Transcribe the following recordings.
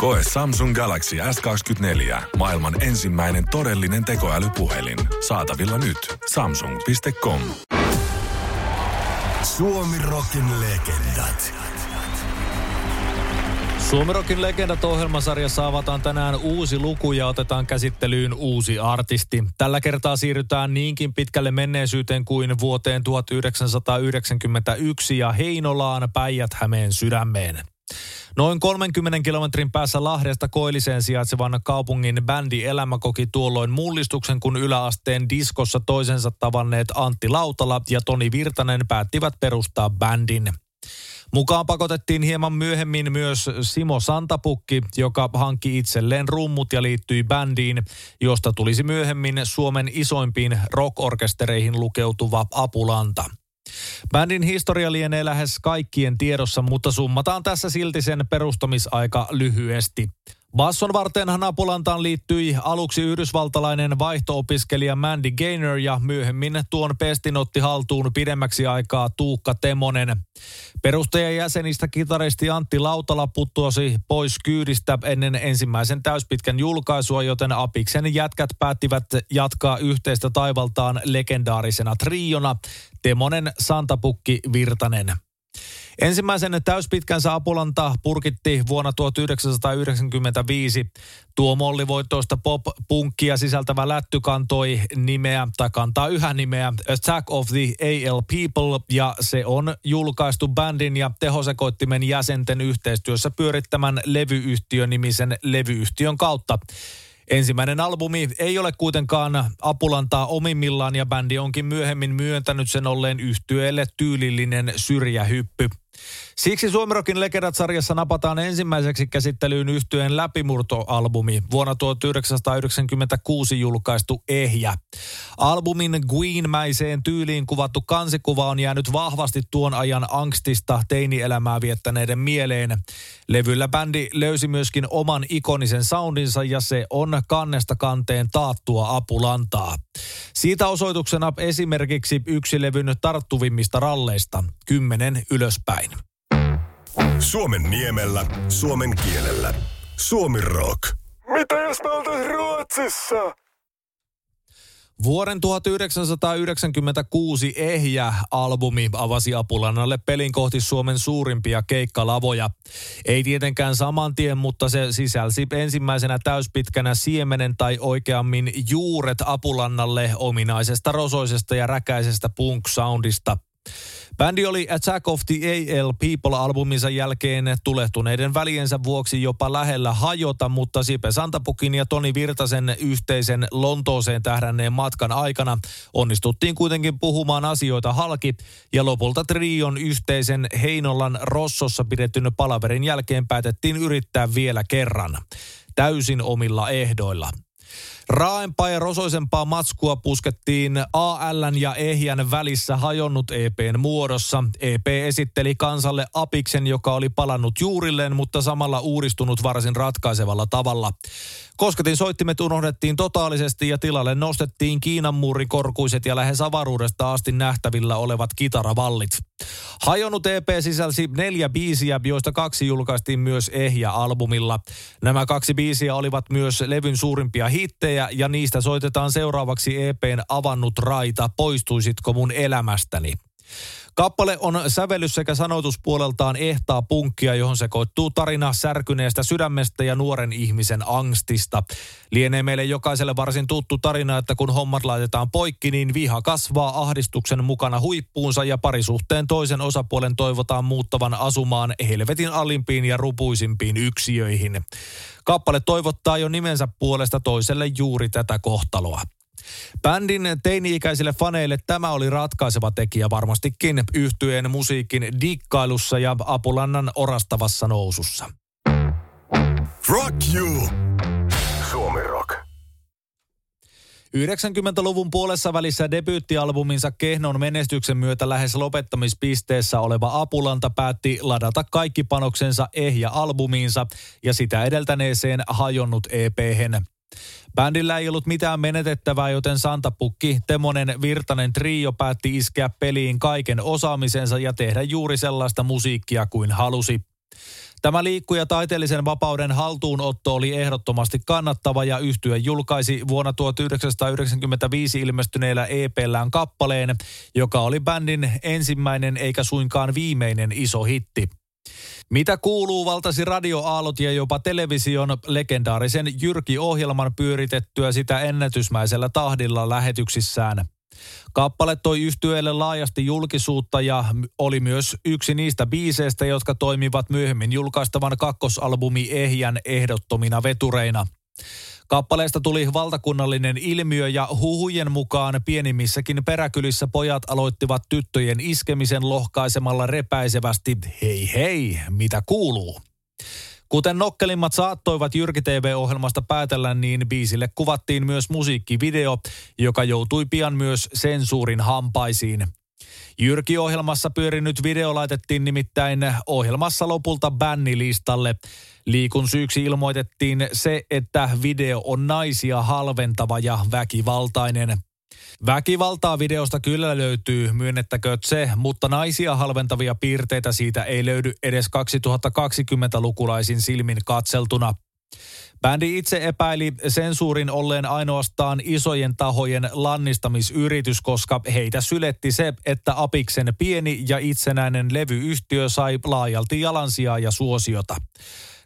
Koe Samsung Galaxy S24. Maailman ensimmäinen todellinen tekoälypuhelin. Saatavilla nyt. Samsung.com. Suomi Rockin legendat. Suomirokin legendat ohjelmasarjassa avataan tänään uusi luku ja otetaan käsittelyyn uusi artisti. Tällä kertaa siirrytään niinkin pitkälle menneisyyteen kuin vuoteen 1991 ja Heinolaan Päijät-Hämeen sydämeen. Noin 30 kilometrin päässä Lahdesta Koilliseen sijaitsevan kaupungin bändi Elämä koki tuolloin mullistuksen, kun yläasteen diskossa toisensa tavanneet Antti Lautala ja Toni Virtanen päättivät perustaa bändin. Mukaan pakotettiin hieman myöhemmin myös Simo Santapukki, joka hankki itselleen rummut ja liittyi bändiin, josta tulisi myöhemmin Suomen isoimpiin rockorkestereihin lukeutuva Apulanta. Bändin historia lienee lähes kaikkien tiedossa, mutta summataan tässä silti sen perustamisaika lyhyesti. Basson varteenhan Apulantaan liittyi aluksi yhdysvaltalainen vaihto-opiskelija Mandy Gaynor ja myöhemmin tuon pestin otti haltuun pidemmäksi aikaa Tuukka Temonen. Perustajajäsenistä kitaristi Antti Lautala puttuosi pois kyydistä ennen ensimmäisen täyspitkän julkaisua, joten Apiksen jätkät päättivät jatkaa yhteistä taivaltaan legendaarisena triona Temonen, Santapukki, Virtanen. Ensimmäisen täyspitkänsä Apulanta purkitti vuonna 1995. Tuo mollivoittoista pop-punkkia sisältävä lätty kantoi nimeä, tai kantaa yhä nimeä Attack of the AL People, ja se on julkaistu bändin ja tehosekoittimen jäsenten yhteistyössä pyörittämän levyyhtiön nimisen levyyhtiön kautta. Ensimmäinen albumi ei ole kuitenkaan Apulantaa omimmillaan ja bändi onkin myöhemmin myöntänyt sen olleen yhtyeelle tyylillinen syrjähyppy. Siksi Suomirokin legendat-sarjassa napataan ensimmäiseksi käsittelyyn yhtyeen läpimurtoalbumi, vuonna 1996 julkaistu Ehjä. Albumin Queen-mäiseen tyyliin kuvattu kansikuva on jäänyt vahvasti tuon ajan angstista teinielämää viettäneiden mieleen. Levyllä bändi löysi myöskin oman ikonisen soundinsa ja se on kannesta kanteen taattua apulantaa. Siitä osoituksena esimerkiksi yksi levyn tarttuvimmista ralleista, kymmenen ylöspäin. Suomen niemellä, suomen kielellä. Suomi rock. Mitä jos me oltais Ruotsissa? Vuoden 1996 Ehjä-albumi avasi Apulannalle pelin kohti Suomen suurimpia keikkalavoja. Ei tietenkään saman tien, mutta se sisälsi ensimmäisenä täyspitkänä siemenen tai oikeammin juuret Apulannalle ominaisesta rosoisesta ja räkäisestä punk-soundista – Bändi oli Attack of the AL People-albuminsa jälkeen tulehtuneiden väliensä vuoksi jopa lähellä hajota, mutta Sipe Santapukin ja Toni Virtasen yhteisen Lontooseen tähdänneen matkan aikana onnistuttiin kuitenkin puhumaan asioita halki ja lopulta Trion yhteisen Heinolan Rossossa pidetyn palaverin jälkeen päätettiin yrittää vielä kerran täysin omilla ehdoilla. Raaempaa ja rosoisempaa matskua puskettiin ALn ja Ehjän välissä hajonnut EPn muodossa. EP esitteli kansalle Apiksen, joka oli palannut juurilleen, mutta samalla uudistunut varsin ratkaisevalla tavalla. Kosketin soittimet unohdettiin totaalisesti ja tilalle nostettiin Kiinan muurin korkuiset ja lähes avaruudesta asti nähtävillä olevat kitaravallit. Hajonnut EP sisälsi neljä biisiä, joista kaksi julkaistiin myös Ehjä-albumilla. Nämä kaksi biisiä olivat myös levyn suurimpia hittejä ja niistä soitetaan seuraavaksi EPn avannut raita Poistuisitko mun elämästäni. Kappale on sävellys sekä sanoituspuoleltaan ehtaa punkkia, johon sekoittuu tarina särkyneestä sydämestä ja nuoren ihmisen angstista. Lienee meille jokaiselle varsin tuttu tarina, että kun hommat laitetaan poikki, niin viha kasvaa ahdistuksen mukana huippuunsa ja parisuhteen toisen osapuolen toivotaan muuttavan asumaan helvetin alimpiin ja rupuisimpiin yksiöihin. Kappale toivottaa jo nimensä puolesta toiselle juuri tätä kohtaloa. Bändin teini-ikäisille faneille tämä oli ratkaiseva tekijä varmastikin yhtyeen musiikin dikkailussa ja Apulannan orastavassa nousussa. Rock you! Suomi Rock. 90-luvun puolessa välissä debyyttialbuminsa Kehnon menestyksen myötä lähes lopettamispisteessä oleva Apulanta päätti ladata kaikki panoksensa Ehja-albumiinsa ja sitä edeltäneeseen hajonnut EP-hen. Bändillä ei ollut mitään menetettävää, joten Santapukki, Temonen, Virtanen trio päätti iskeä peliin kaiken osaamisensa ja tehdä juuri sellaista musiikkia kuin halusi. Tämä liikkuja taiteellisen vapauden haltuunotto oli ehdottomasti kannattava ja yhtye julkaisi vuonna 1995 ilmestyneellä EPllään kappaleen, joka oli bändin ensimmäinen eikä suinkaan viimeinen iso hitti. Mitä kuuluu valtasi radioaalot ja jopa television legendaarisen Jyrki-ohjelman pyöritettyä sitä ennätysmäisellä tahdilla lähetyksissään. Kappale toi yhtyeelle laajasti julkisuutta ja oli myös yksi niistä biiseistä, jotka toimivat myöhemmin julkaistavan kakkosalbumi Ehjän ehdottomina vetureina. Kappaleesta tuli valtakunnallinen ilmiö ja huhujen mukaan pienimmissäkin peräkylissä pojat aloittivat tyttöjen iskemisen lohkaisemalla repäisevästi hei hei, mitä kuuluu. Kuten nokkelimmat saattoivat Jyrki TV-ohjelmasta päätellä, niin biisille kuvattiin myös musiikkivideo, joka joutui pian myös sensuurin hampaisiin. Jyrki-ohjelmassa pyörinyt video laitettiin nimittäin ohjelmassa lopulta bännilistalle. Liikun syyksi ilmoitettiin se, että video on naisia halventava ja väkivaltainen. Väkivaltaa videosta kyllä löytyy, myönnettäkö se, mutta naisia halventavia piirteitä siitä ei löydy edes 2020-lukulaisin silmin katseltuna. Bändi itse epäili sensuurin olleen ainoastaan isojen tahojen lannistamisyritys, koska heitä syletti se, että Apiksen pieni ja itsenäinen levyyhtiö sai laajalti jalansijaa ja suosiota.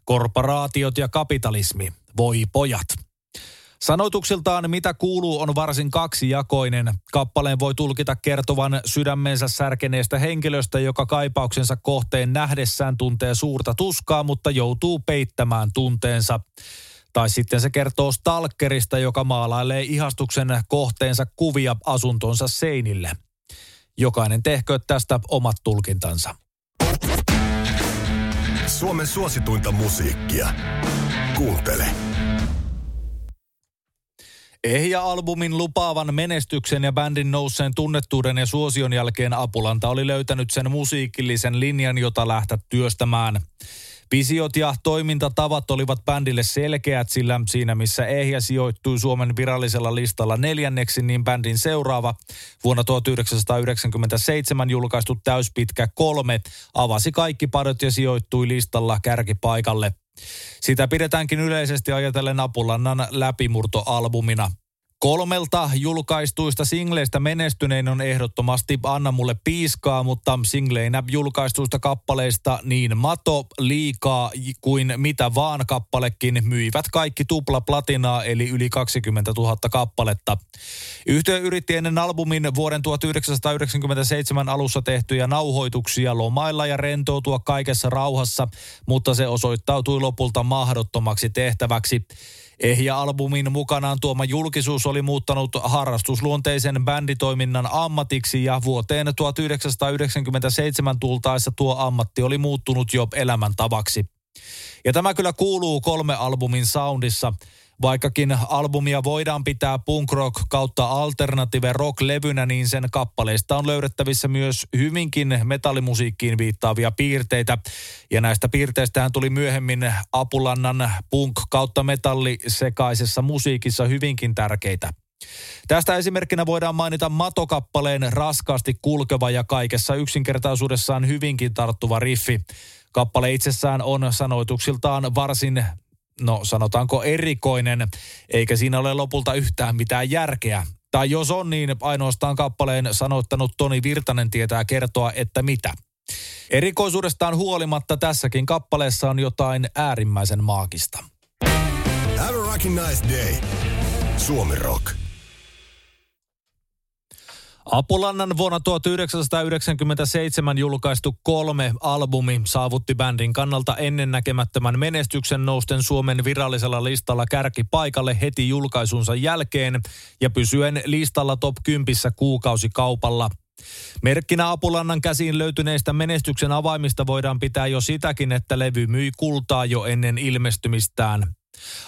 Korporaatiot ja kapitalismi. Voi pojat. Sanoituksiltaan mitä kuuluu on varsin kaksijakoinen. Kappaleen voi tulkita kertovan sydämensä särkeneestä henkilöstä, joka kaipauksensa kohteen nähdessään tuntee suurta tuskaa, mutta joutuu peittämään tunteensa. Tai sitten se kertoo stalkerista, joka maalailee ihastuksen kohteensa kuvia asuntonsa seinille. Jokainen tehkö tästä omat tulkintansa. Suomen suosituinta musiikkia. Kuuntele. Ehja-albumin lupaavan menestyksen ja bändin nousseen tunnettuuden ja suosion jälkeen Apulanta oli löytänyt sen musiikillisen linjan, jota lähteä työstämään. Visiot ja toimintatavat olivat bändille selkeät, sillä siinä missä Ehjä sijoittui Suomen virallisella listalla neljänneksi, niin bändin seuraava vuonna 1997 julkaistu täyspitkä kolme avasi kaikki padot ja sijoittui listalla kärkipaikalle. Sitä pidetäänkin yleisesti ajatellen Apulannan läpimurtoalbumina. Kolmelta julkaistuista singleistä menestynein on ehdottomasti Anna mulle piiskaa, mutta singleinä julkaistuista kappaleista niin Mato, Liikaa kuin Mitä vaan kappalekin myivät kaikki tupla platinaa eli yli 20 000 kappaletta. Yhtiö yritti ennen albumin vuoden 1997 alussa tehtyjä nauhoituksia lomailla ja rentoutua kaikessa rauhassa, mutta se osoittautui lopulta mahdottomaksi tehtäväksi. Ehja-albumin mukanaan tuoma julkisuus oli muuttanut harrastusluonteisen bänditoiminnan ammatiksi ja vuoteen 1997 tultaessa tuo ammatti oli muuttunut jo elämäntavaksi. Ja tämä kyllä kuuluu kolme albumin soundissa – Vaikkakin albumia voidaan pitää punk rock kautta alternative rock-levynä, niin sen kappaleista on löydettävissä myös hyvinkin metallimusiikkiin viittaavia piirteitä. Ja näistä piirteistä tuli myöhemmin Apulannan punk kautta metalli sekaisessa musiikissa hyvinkin tärkeitä. Tästä esimerkkinä voidaan mainita matokappaleen raskaasti kulkeva ja kaikessa yksinkertaisuudessaan hyvinkin tarttuva riffi. Kappale itsessään on sanoituksiltaan varsin no sanotaanko erikoinen, eikä siinä ole lopulta yhtään mitään järkeä. Tai jos on, niin ainoastaan kappaleen sanoittanut Toni Virtanen tietää kertoa, että mitä. Erikoisuudestaan huolimatta tässäkin kappaleessa on jotain äärimmäisen maagista. Have a nice day. Suomi Rock. Apulannan vuonna 1997 julkaistu kolme albumi saavutti bändin kannalta ennennäkemättömän menestyksen nousten Suomen virallisella listalla kärkipaikalle heti julkaisunsa jälkeen ja pysyen listalla top 10 kuukausikaupalla. Merkkinä Apulannan käsiin löytyneistä menestyksen avaimista voidaan pitää jo sitäkin, että levy myi kultaa jo ennen ilmestymistään.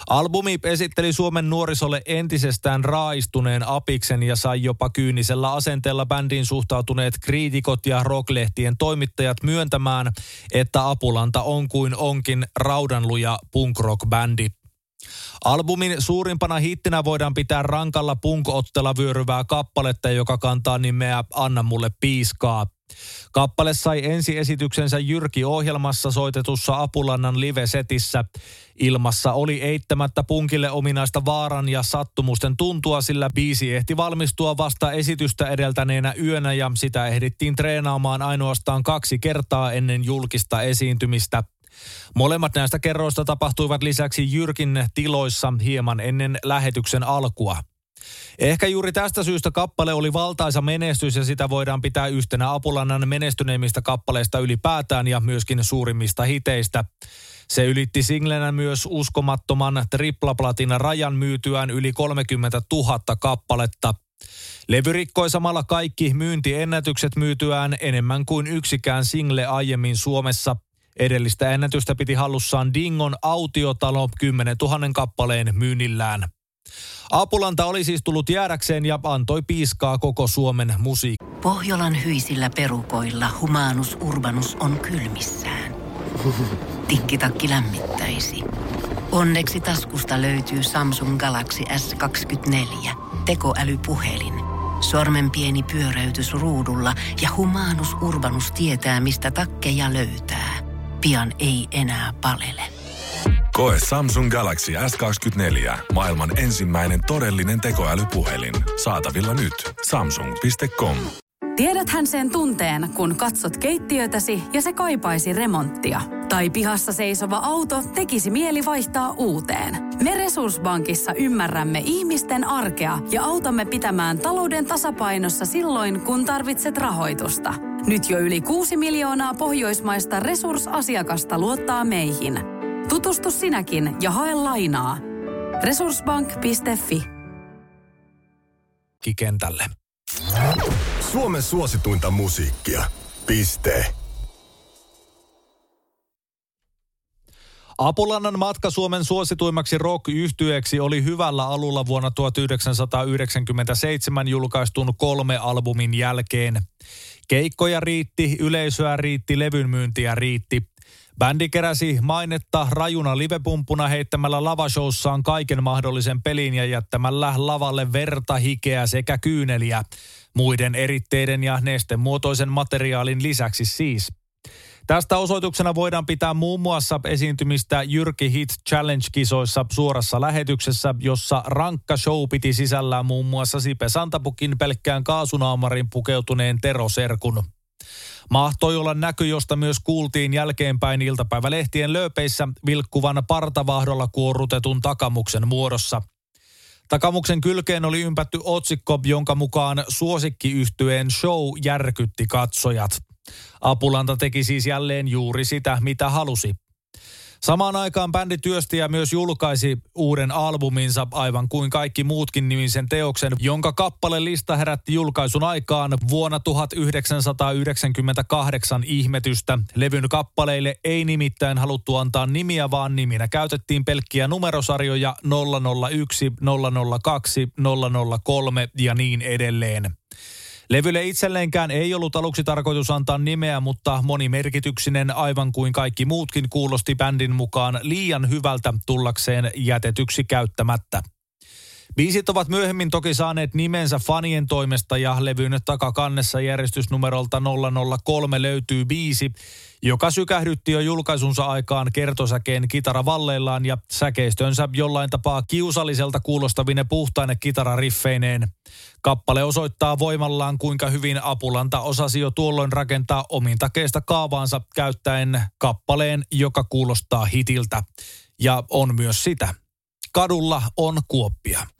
Albumi esitteli Suomen nuorisolle entisestään raaistuneen apiksen ja sai jopa kyynisellä asenteella bändiin suhtautuneet kriitikot ja rocklehtien toimittajat myöntämään, että Apulanta on kuin onkin raudanluja punk rock bändi. Albumin suurimpana hittinä voidaan pitää rankalla punkottella vyöryvää kappaletta, joka kantaa nimeä Anna mulle piiskaa. Kappale sai ensiesityksensä Jyrki-ohjelmassa soitetussa Apulannan live-setissä. Ilmassa oli eittämättä punkille ominaista vaaran ja sattumusten tuntua, sillä biisi ehti valmistua vasta esitystä edeltäneenä yönä ja sitä ehdittiin treenaamaan ainoastaan kaksi kertaa ennen julkista esiintymistä. Molemmat näistä kerroista tapahtuivat lisäksi Jyrkin tiloissa hieman ennen lähetyksen alkua. Ehkä juuri tästä syystä kappale oli valtaisa menestys ja sitä voidaan pitää yhtenä Apulannan menestyneimmistä kappaleista ylipäätään ja myöskin suurimmista hiteistä. Se ylitti singlenä myös uskomattoman triplaplatina rajan myytyään yli 30 000 kappaletta. Levy rikkoi samalla kaikki myyntiennätykset myytyään enemmän kuin yksikään single aiemmin Suomessa. Edellistä ennätystä piti hallussaan Dingon autiotalo 10 000 kappaleen myynnillään. Apulanta oli siis tullut jäädäkseen ja antoi piiskaa koko Suomen musiikki. Pohjolan hyisillä perukoilla humanus urbanus on kylmissään. Tikkitakki lämmittäisi. Onneksi taskusta löytyy Samsung Galaxy S24 tekoälypuhelin. Sormen pieni pyöräytys ruudulla ja humanus urbanus tietää, mistä takkeja löytää. Pian ei enää palele. Koe Samsung Galaxy S24. Maailman ensimmäinen todellinen tekoälypuhelin. Saatavilla nyt. Samsung.com. Tiedäthän sen tunteen, kun katsot keittiötäsi ja se kaipaisi remonttia. Tai pihassa seisova auto tekisi mieli vaihtaa uuteen. Me Resurssbankissa ymmärrämme ihmisten arkea ja autamme pitämään talouden tasapainossa silloin, kun tarvitset rahoitusta. Nyt jo yli 6 miljoonaa pohjoismaista resursasiakasta luottaa meihin – Tutustu sinäkin ja hae lainaa. Resurssbank.fi Kentälle. Suomen suosituinta musiikkia. Piste. Apulannan matka Suomen suosituimmaksi rock yhtyeeksi oli hyvällä alulla vuonna 1997 julkaistun kolme albumin jälkeen. Keikkoja riitti, yleisöä riitti, levyn myyntiä riitti. Bändi keräsi mainetta rajuna livepumpuna heittämällä lavashowssaan kaiken mahdollisen pelin ja jättämällä lavalle verta, hikeä sekä kyyneliä. Muiden eritteiden ja nestemuotoisen materiaalin lisäksi siis. Tästä osoituksena voidaan pitää muun muassa esiintymistä Jyrki Hit Challenge-kisoissa suorassa lähetyksessä, jossa rankka show piti sisällään muun muassa Sipe Santapukin pelkkään kaasunaamarin pukeutuneen Tero-serkun. Mahtoi olla näky, josta myös kuultiin jälkeenpäin iltapäivälehtien lööpeissä vilkkuvan partavahdolla kuorrutetun takamuksen muodossa. Takamuksen kylkeen oli ympätty otsikko, jonka mukaan suosikkiyhtyeen show järkytti katsojat. Apulanta teki siis jälleen juuri sitä, mitä halusi. Samaan aikaan bändi työsti ja myös julkaisi uuden albuminsa aivan kuin kaikki muutkin nimisen teoksen, jonka kappale lista herätti julkaisun aikaan vuonna 1998 ihmetystä. Levyn kappaleille ei nimittäin haluttu antaa nimiä, vaan niminä käytettiin pelkkiä numerosarjoja 001, 002, 003 ja niin edelleen. Levylle itselleenkään ei ollut aluksi tarkoitus antaa nimeä, mutta monimerkityksinen aivan kuin kaikki muutkin kuulosti bändin mukaan liian hyvältä tullakseen jätetyksi käyttämättä. Biisit ovat myöhemmin toki saaneet nimensä fanien toimesta ja levyn takakannessa järjestysnumerolta 003 löytyy biisi, joka sykähdytti jo julkaisunsa aikaan kertosäkeen kitaravalleillaan ja säkeistönsä jollain tapaa kiusalliselta kuulostavine puhtaine kitarariffeineen. Kappale osoittaa voimallaan, kuinka hyvin Apulanta osasi jo tuolloin rakentaa omin takeista kaavaansa käyttäen kappaleen, joka kuulostaa hitiltä. Ja on myös sitä. Kadulla on kuoppia.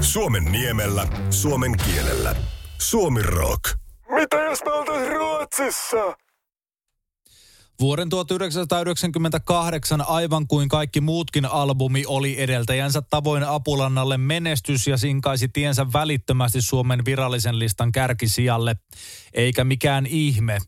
Suomen niemellä, suomen kielellä. Suomi rock. Mitä jos me oltais Ruotsissa? Vuoden 1998 aivan kuin kaikki muutkin albumi oli edeltäjänsä tavoin Apulannalle menestys ja sinkaisi tiensä välittömästi Suomen virallisen listan kärkisijalle. Eikä mikään ihme.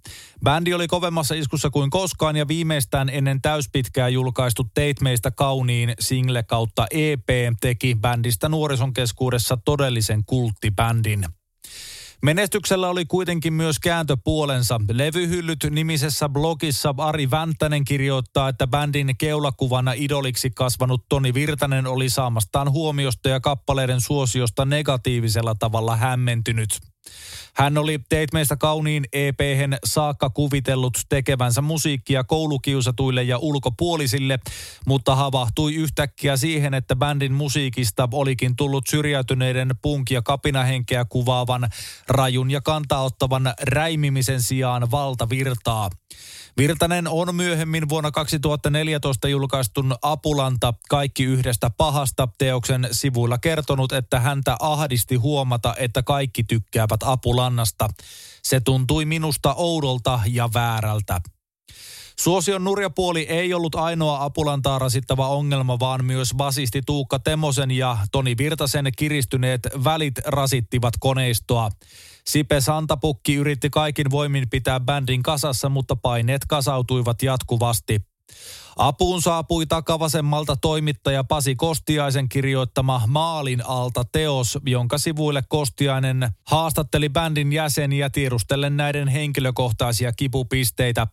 Bändi oli kovemmassa iskussa kuin koskaan ja viimeistään ennen täyspitkää julkaistu Teit meistä kauniin single kautta EP teki bändistä nuorison keskuudessa todellisen kulttibändin. Menestyksellä oli kuitenkin myös kääntöpuolensa. Levyhyllyt nimisessä blogissa Ari Väntänen kirjoittaa, että bändin keulakuvana idoliksi kasvanut Toni Virtanen oli saamastaan huomiosta ja kappaleiden suosiosta negatiivisella tavalla hämmentynyt. Hän oli Teit meistä kauniin ep saakka kuvitellut tekevänsä musiikkia koulukiusatuille ja ulkopuolisille, mutta havahtui yhtäkkiä siihen, että bändin musiikista olikin tullut syrjäytyneiden punk- ja kapinahenkeä kuvaavan, rajun ja kantaottavan räimimisen sijaan valtavirtaa. Virtanen on myöhemmin vuonna 2014 julkaistun Apulanta Kaikki yhdestä pahasta teoksen sivuilla kertonut, että häntä ahdisti huomata, että kaikki tykkäävät Apulannasta. Se tuntui minusta oudolta ja väärältä. Suosion nurjapuoli ei ollut ainoa apulantaa rasittava ongelma, vaan myös basisti Tuukka Temosen ja Toni Virtasen kiristyneet välit rasittivat koneistoa. Sipe Santapukki yritti kaikin voimin pitää bändin kasassa, mutta paineet kasautuivat jatkuvasti. Apuun saapui takavasemmalta toimittaja Pasi Kostiaisen kirjoittama Maalin alta teos, jonka sivuille Kostiainen haastatteli bändin jäseniä tiedustellen näiden henkilökohtaisia kipupisteitä.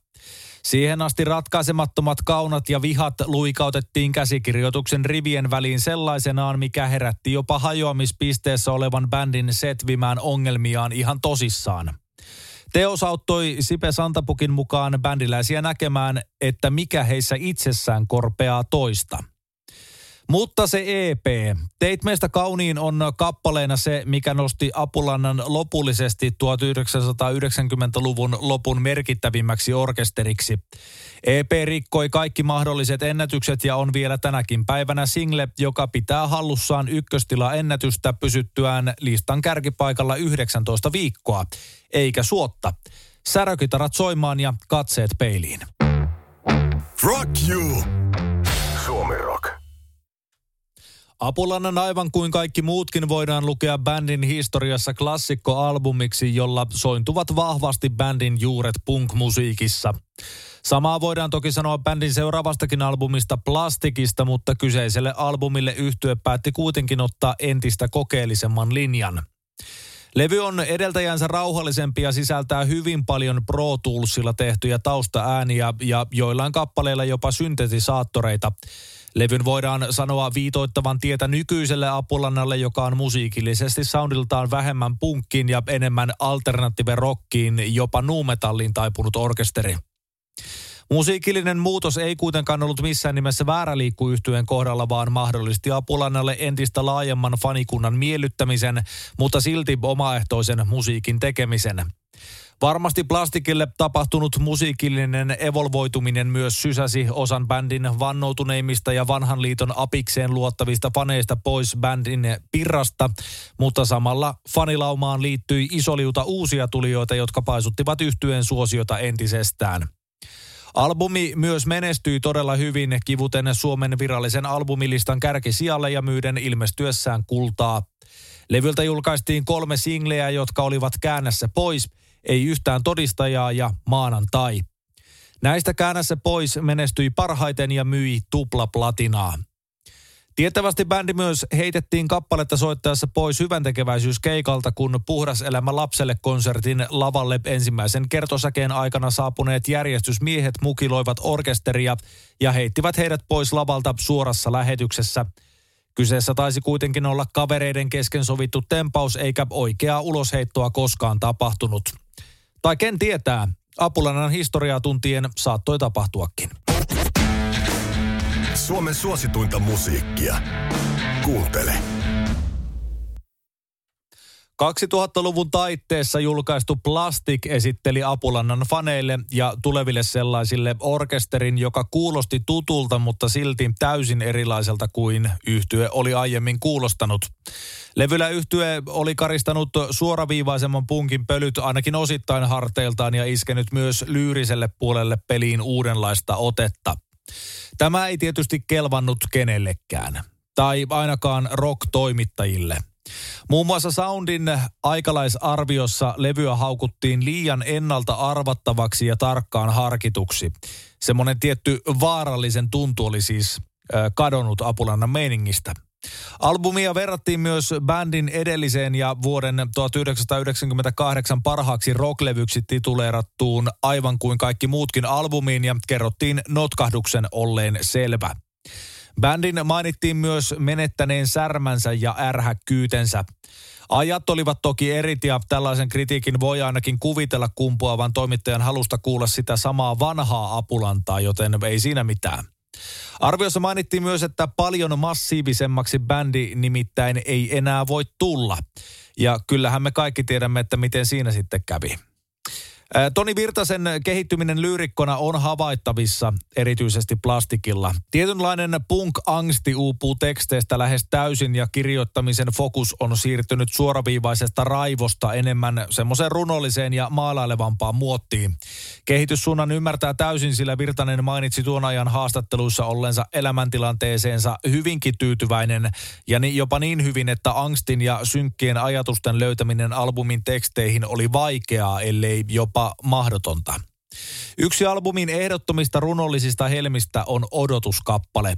Siihen asti ratkaisemattomat kaunat ja vihat luikautettiin käsikirjoituksen rivien väliin sellaisenaan, mikä herätti jopa hajoamispisteessä olevan bändin setvimään ongelmiaan ihan tosissaan. Teos auttoi Sipe Santapukin mukaan bändiläisiä näkemään, että mikä heissä itsessään korpeaa toista – mutta se EP, Teit meistä kauniin on kappaleena se, mikä nosti Apulannan lopullisesti 1990-luvun lopun merkittävimmäksi orkesteriksi. EP rikkoi kaikki mahdolliset ennätykset ja on vielä tänäkin päivänä single, joka pitää hallussaan ykköstila ennätystä pysyttyään listan kärkipaikalla 19 viikkoa. Eikä suotta. Särökitarat soimaan ja katseet peiliin. Rock you! Apulannan aivan kuin kaikki muutkin voidaan lukea bändin historiassa klassikkoalbumiksi, jolla sointuvat vahvasti bändin juuret punk-musiikissa. Samaa voidaan toki sanoa bändin seuraavastakin albumista Plastikista, mutta kyseiselle albumille yhtye päätti kuitenkin ottaa entistä kokeellisemman linjan. Levy on edeltäjänsä rauhallisempi ja sisältää hyvin paljon Pro Toolsilla tehtyjä taustaääniä ja joillain kappaleilla jopa syntetisaattoreita. Levyn voidaan sanoa viitoittavan tietä nykyiselle Apulannalle, joka on musiikillisesti soundiltaan vähemmän punkkiin ja enemmän alternative rockiin, jopa nuumetalliin taipunut orkesteri. Musiikillinen muutos ei kuitenkaan ollut missään nimessä väärä liikkuyhtyeen kohdalla, vaan mahdollisti Apulannalle entistä laajemman fanikunnan miellyttämisen, mutta silti omaehtoisen musiikin tekemisen. Varmasti plastikille tapahtunut musiikillinen evolvoituminen myös sysäsi osan bändin vannoutuneimmista ja vanhan liiton apikseen luottavista faneista pois bändin pirrasta, mutta samalla fanilaumaan liittyi isoliuta uusia tulijoita, jotka paisuttivat yhtyeen suosiota entisestään. Albumi myös menestyi todella hyvin kivuten Suomen virallisen albumilistan kärkisijalle ja myyden ilmestyessään kultaa. Levyltä julkaistiin kolme singleä, jotka olivat käännässä pois – ei yhtään todistajaa ja maanantai. Näistä käännässä pois menestyi parhaiten ja myi tupla platinaa. Tietävästi bändi myös heitettiin kappaletta soittaessa pois hyväntekeväisyyskeikalta, kun Puhdas elämä lapselle konsertin lavalle ensimmäisen kertosäkeen aikana saapuneet järjestysmiehet mukiloivat orkesteria ja heittivät heidät pois lavalta suorassa lähetyksessä – Kyseessä taisi kuitenkin olla kavereiden kesken sovittu tempaus eikä oikeaa ulosheittoa koskaan tapahtunut. Tai ken tietää, Apulannan historiaa tuntien saattoi tapahtuakin. Suomen suosituinta musiikkia. Kuuntele. 2000-luvun taitteessa julkaistu Plastic esitteli Apulannan faneille ja tuleville sellaisille orkesterin, joka kuulosti tutulta, mutta silti täysin erilaiselta kuin yhtye oli aiemmin kuulostanut. Levyllä yhtye oli karistanut suoraviivaisemman punkin pölyt ainakin osittain harteiltaan ja iskenyt myös lyyriselle puolelle peliin uudenlaista otetta. Tämä ei tietysti kelvannut kenellekään, tai ainakaan rock-toimittajille – Muun muassa Soundin aikalaisarviossa levyä haukuttiin liian ennalta arvattavaksi ja tarkkaan harkituksi. Semmoinen tietty vaarallisen tuntu oli siis kadonnut Apulannan meiningistä. Albumia verrattiin myös bändin edelliseen ja vuoden 1998 parhaaksi rocklevyksi tituleerattuun aivan kuin kaikki muutkin albumiin ja kerrottiin notkahduksen olleen selvä. Bändin mainittiin myös menettäneen särmänsä ja ärhäkkyytensä. Ajat olivat toki erit ja tällaisen kritiikin voi ainakin kuvitella kumpuavan toimittajan halusta kuulla sitä samaa vanhaa apulantaa, joten ei siinä mitään. Arviossa mainittiin myös, että paljon massiivisemmaksi bändi nimittäin ei enää voi tulla. Ja kyllähän me kaikki tiedämme, että miten siinä sitten kävi. Toni Virtasen kehittyminen lyyrikkona on havaittavissa erityisesti plastikilla. Tietynlainen punk-angsti uupuu teksteistä lähes täysin ja kirjoittamisen fokus on siirtynyt suoraviivaisesta raivosta enemmän semmoiseen runolliseen ja maalailevampaan muottiin. Kehityssuunnan ymmärtää täysin, sillä Virtanen mainitsi tuon ajan haastatteluissa ollensa elämäntilanteeseensa hyvinkin tyytyväinen ja jopa niin hyvin, että angstin ja synkkien ajatusten löytäminen albumin teksteihin oli vaikeaa, ellei jopa jopa mahdotonta. Yksi albumin ehdottomista runollisista helmistä on odotuskappale.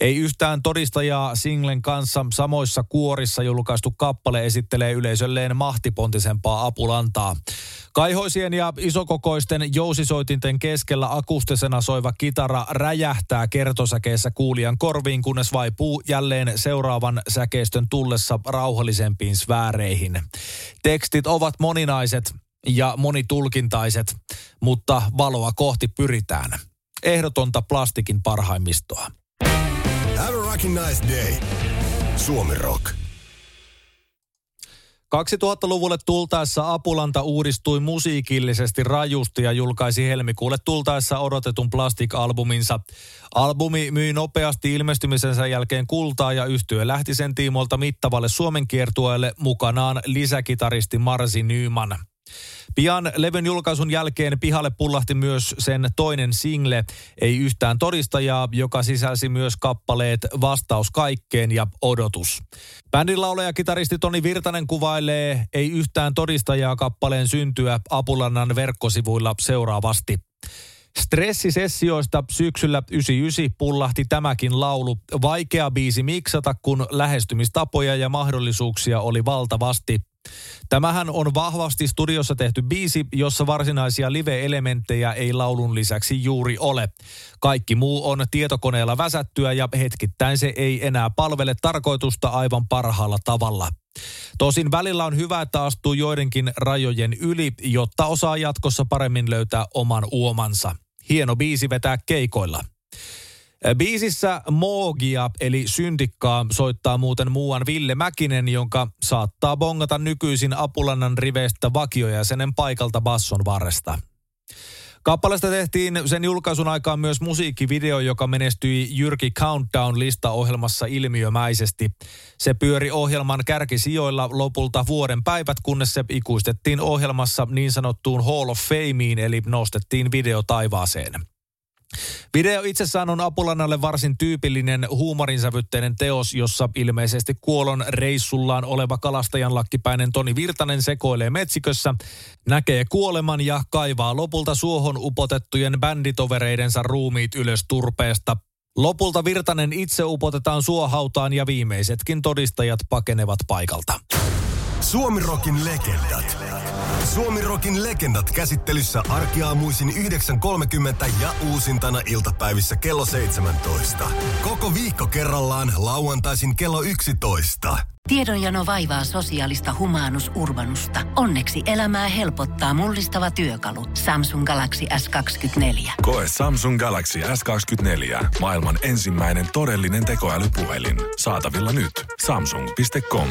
Ei yhtään todistajaa singlen kanssa samoissa kuorissa julkaistu kappale esittelee yleisölleen mahtipontisempaa apulantaa. Kaihoisien ja isokokoisten jousisoitinten keskellä akustisena soiva kitara räjähtää kertosäkeessä kuulijan korviin, kunnes vaipuu jälleen seuraavan säkeistön tullessa rauhallisempiin sfääreihin. Tekstit ovat moninaiset, ja monitulkintaiset, mutta valoa kohti pyritään. Ehdotonta plastikin parhaimmistoa. Have a nice day. Suomi Rock. 2000-luvulle tultaessa Apulanta uudistui musiikillisesti rajusti ja julkaisi helmikuulle tultaessa odotetun Plastic-albuminsa. Albumi myi nopeasti ilmestymisensä jälkeen kultaa ja yhtye lähti sen tiimolta mittavalle Suomen kiertueelle mukanaan lisäkitaristi Marsi Nyman. Pian levyn julkaisun jälkeen pihalle pullahti myös sen toinen single, Ei yhtään todistajaa, joka sisälsi myös kappaleet Vastaus kaikkeen ja Odotus. Bändin laulaja kitaristi Toni Virtanen kuvailee Ei yhtään todistajaa kappaleen syntyä Apulannan verkkosivuilla seuraavasti. Stressisessioista syksyllä 99 pullahti tämäkin laulu. Vaikea biisi miksata, kun lähestymistapoja ja mahdollisuuksia oli valtavasti. Tämähän on vahvasti studiossa tehty biisi, jossa varsinaisia live-elementtejä ei laulun lisäksi juuri ole. Kaikki muu on tietokoneella väsättyä ja hetkittäin se ei enää palvele tarkoitusta aivan parhaalla tavalla. Tosin välillä on hyvä, että astuu joidenkin rajojen yli, jotta osaa jatkossa paremmin löytää oman uomansa. Hieno biisi vetää keikoilla. Biisissä Moogia eli syntikkaa soittaa muuten muuan Ville Mäkinen, jonka saattaa bongata nykyisin Apulannan riveistä vakiojäsenen paikalta basson varresta. Kappaleesta tehtiin sen julkaisun aikaan myös musiikkivideo, joka menestyi Jyrki Countdown-listaohjelmassa ilmiömäisesti. Se pyöri ohjelman kärkisijoilla lopulta vuoden päivät, kunnes se ikuistettiin ohjelmassa niin sanottuun Hall of Fameen, eli nostettiin video taivaaseen. Video itsessään on Apulannalle varsin tyypillinen huumorinsävytteinen teos, jossa ilmeisesti kuolon reissullaan oleva kalastajan lakkipäinen Toni Virtanen sekoilee metsikössä, näkee kuoleman ja kaivaa lopulta suohon upotettujen bänditovereidensa ruumiit ylös turpeesta. Lopulta Virtanen itse upotetaan suohautaan ja viimeisetkin todistajat pakenevat paikalta. Suomirokin legendat. Suomirokin legendat käsittelyssä arkiaamuisin 9.30 ja uusintana iltapäivissä kello 17. Koko viikko kerrallaan lauantaisin kello 11. Tiedonjano vaivaa sosiaalista humanus urbanusta. Onneksi elämää helpottaa mullistava työkalu. Samsung Galaxy S24. Koe Samsung Galaxy S24. Maailman ensimmäinen todellinen tekoälypuhelin. Saatavilla nyt. Samsung.com.